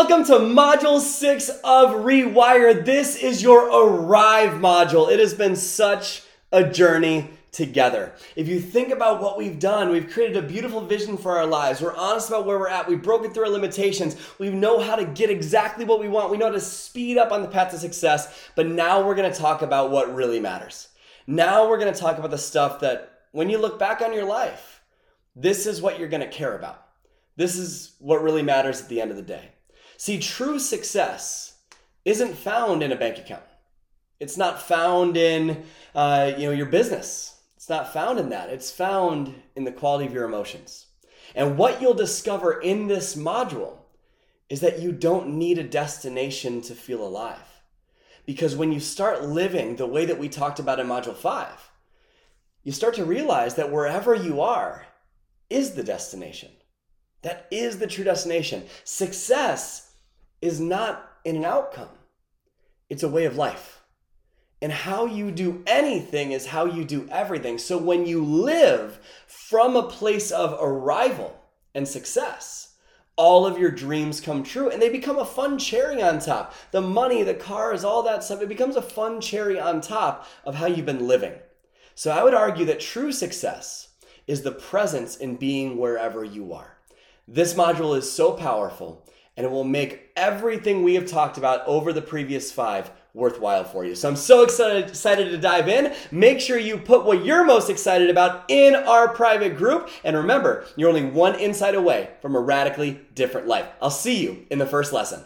Welcome to Module 6 of Rewire. This is your Arrive module. It has been such a journey together. If you think about what we've done, we've created a beautiful vision for our lives. We're honest about where we're at. We've broken through our limitations. We know how to get exactly what we want. We know how to speed up on the path to success. But now we're going to talk about what really matters. Now we're going to talk about the stuff that when you look back on your life, this is what you're going to care about. This is what really matters at the end of the day. See, true success isn't found in a bank account. It's not found in uh, you know your business. It's not found in that. It's found in the quality of your emotions. And what you'll discover in this module is that you don't need a destination to feel alive. Because when you start living the way that we talked about in module 5, you start to realize that wherever you are is the destination. That is the true destination. Success is not in an outcome, it's a way of life. And how you do anything is how you do everything. So when you live from a place of arrival and success, all of your dreams come true and they become a fun cherry on top. The money, the cars, all that stuff, it becomes a fun cherry on top of how you've been living. So I would argue that true success is the presence in being wherever you are. This module is so powerful and it will make everything we have talked about over the previous five worthwhile for you. So I'm so excited, excited to dive in. Make sure you put what you're most excited about in our private group. And remember, you're only one insight away from a radically different life. I'll see you in the first lesson.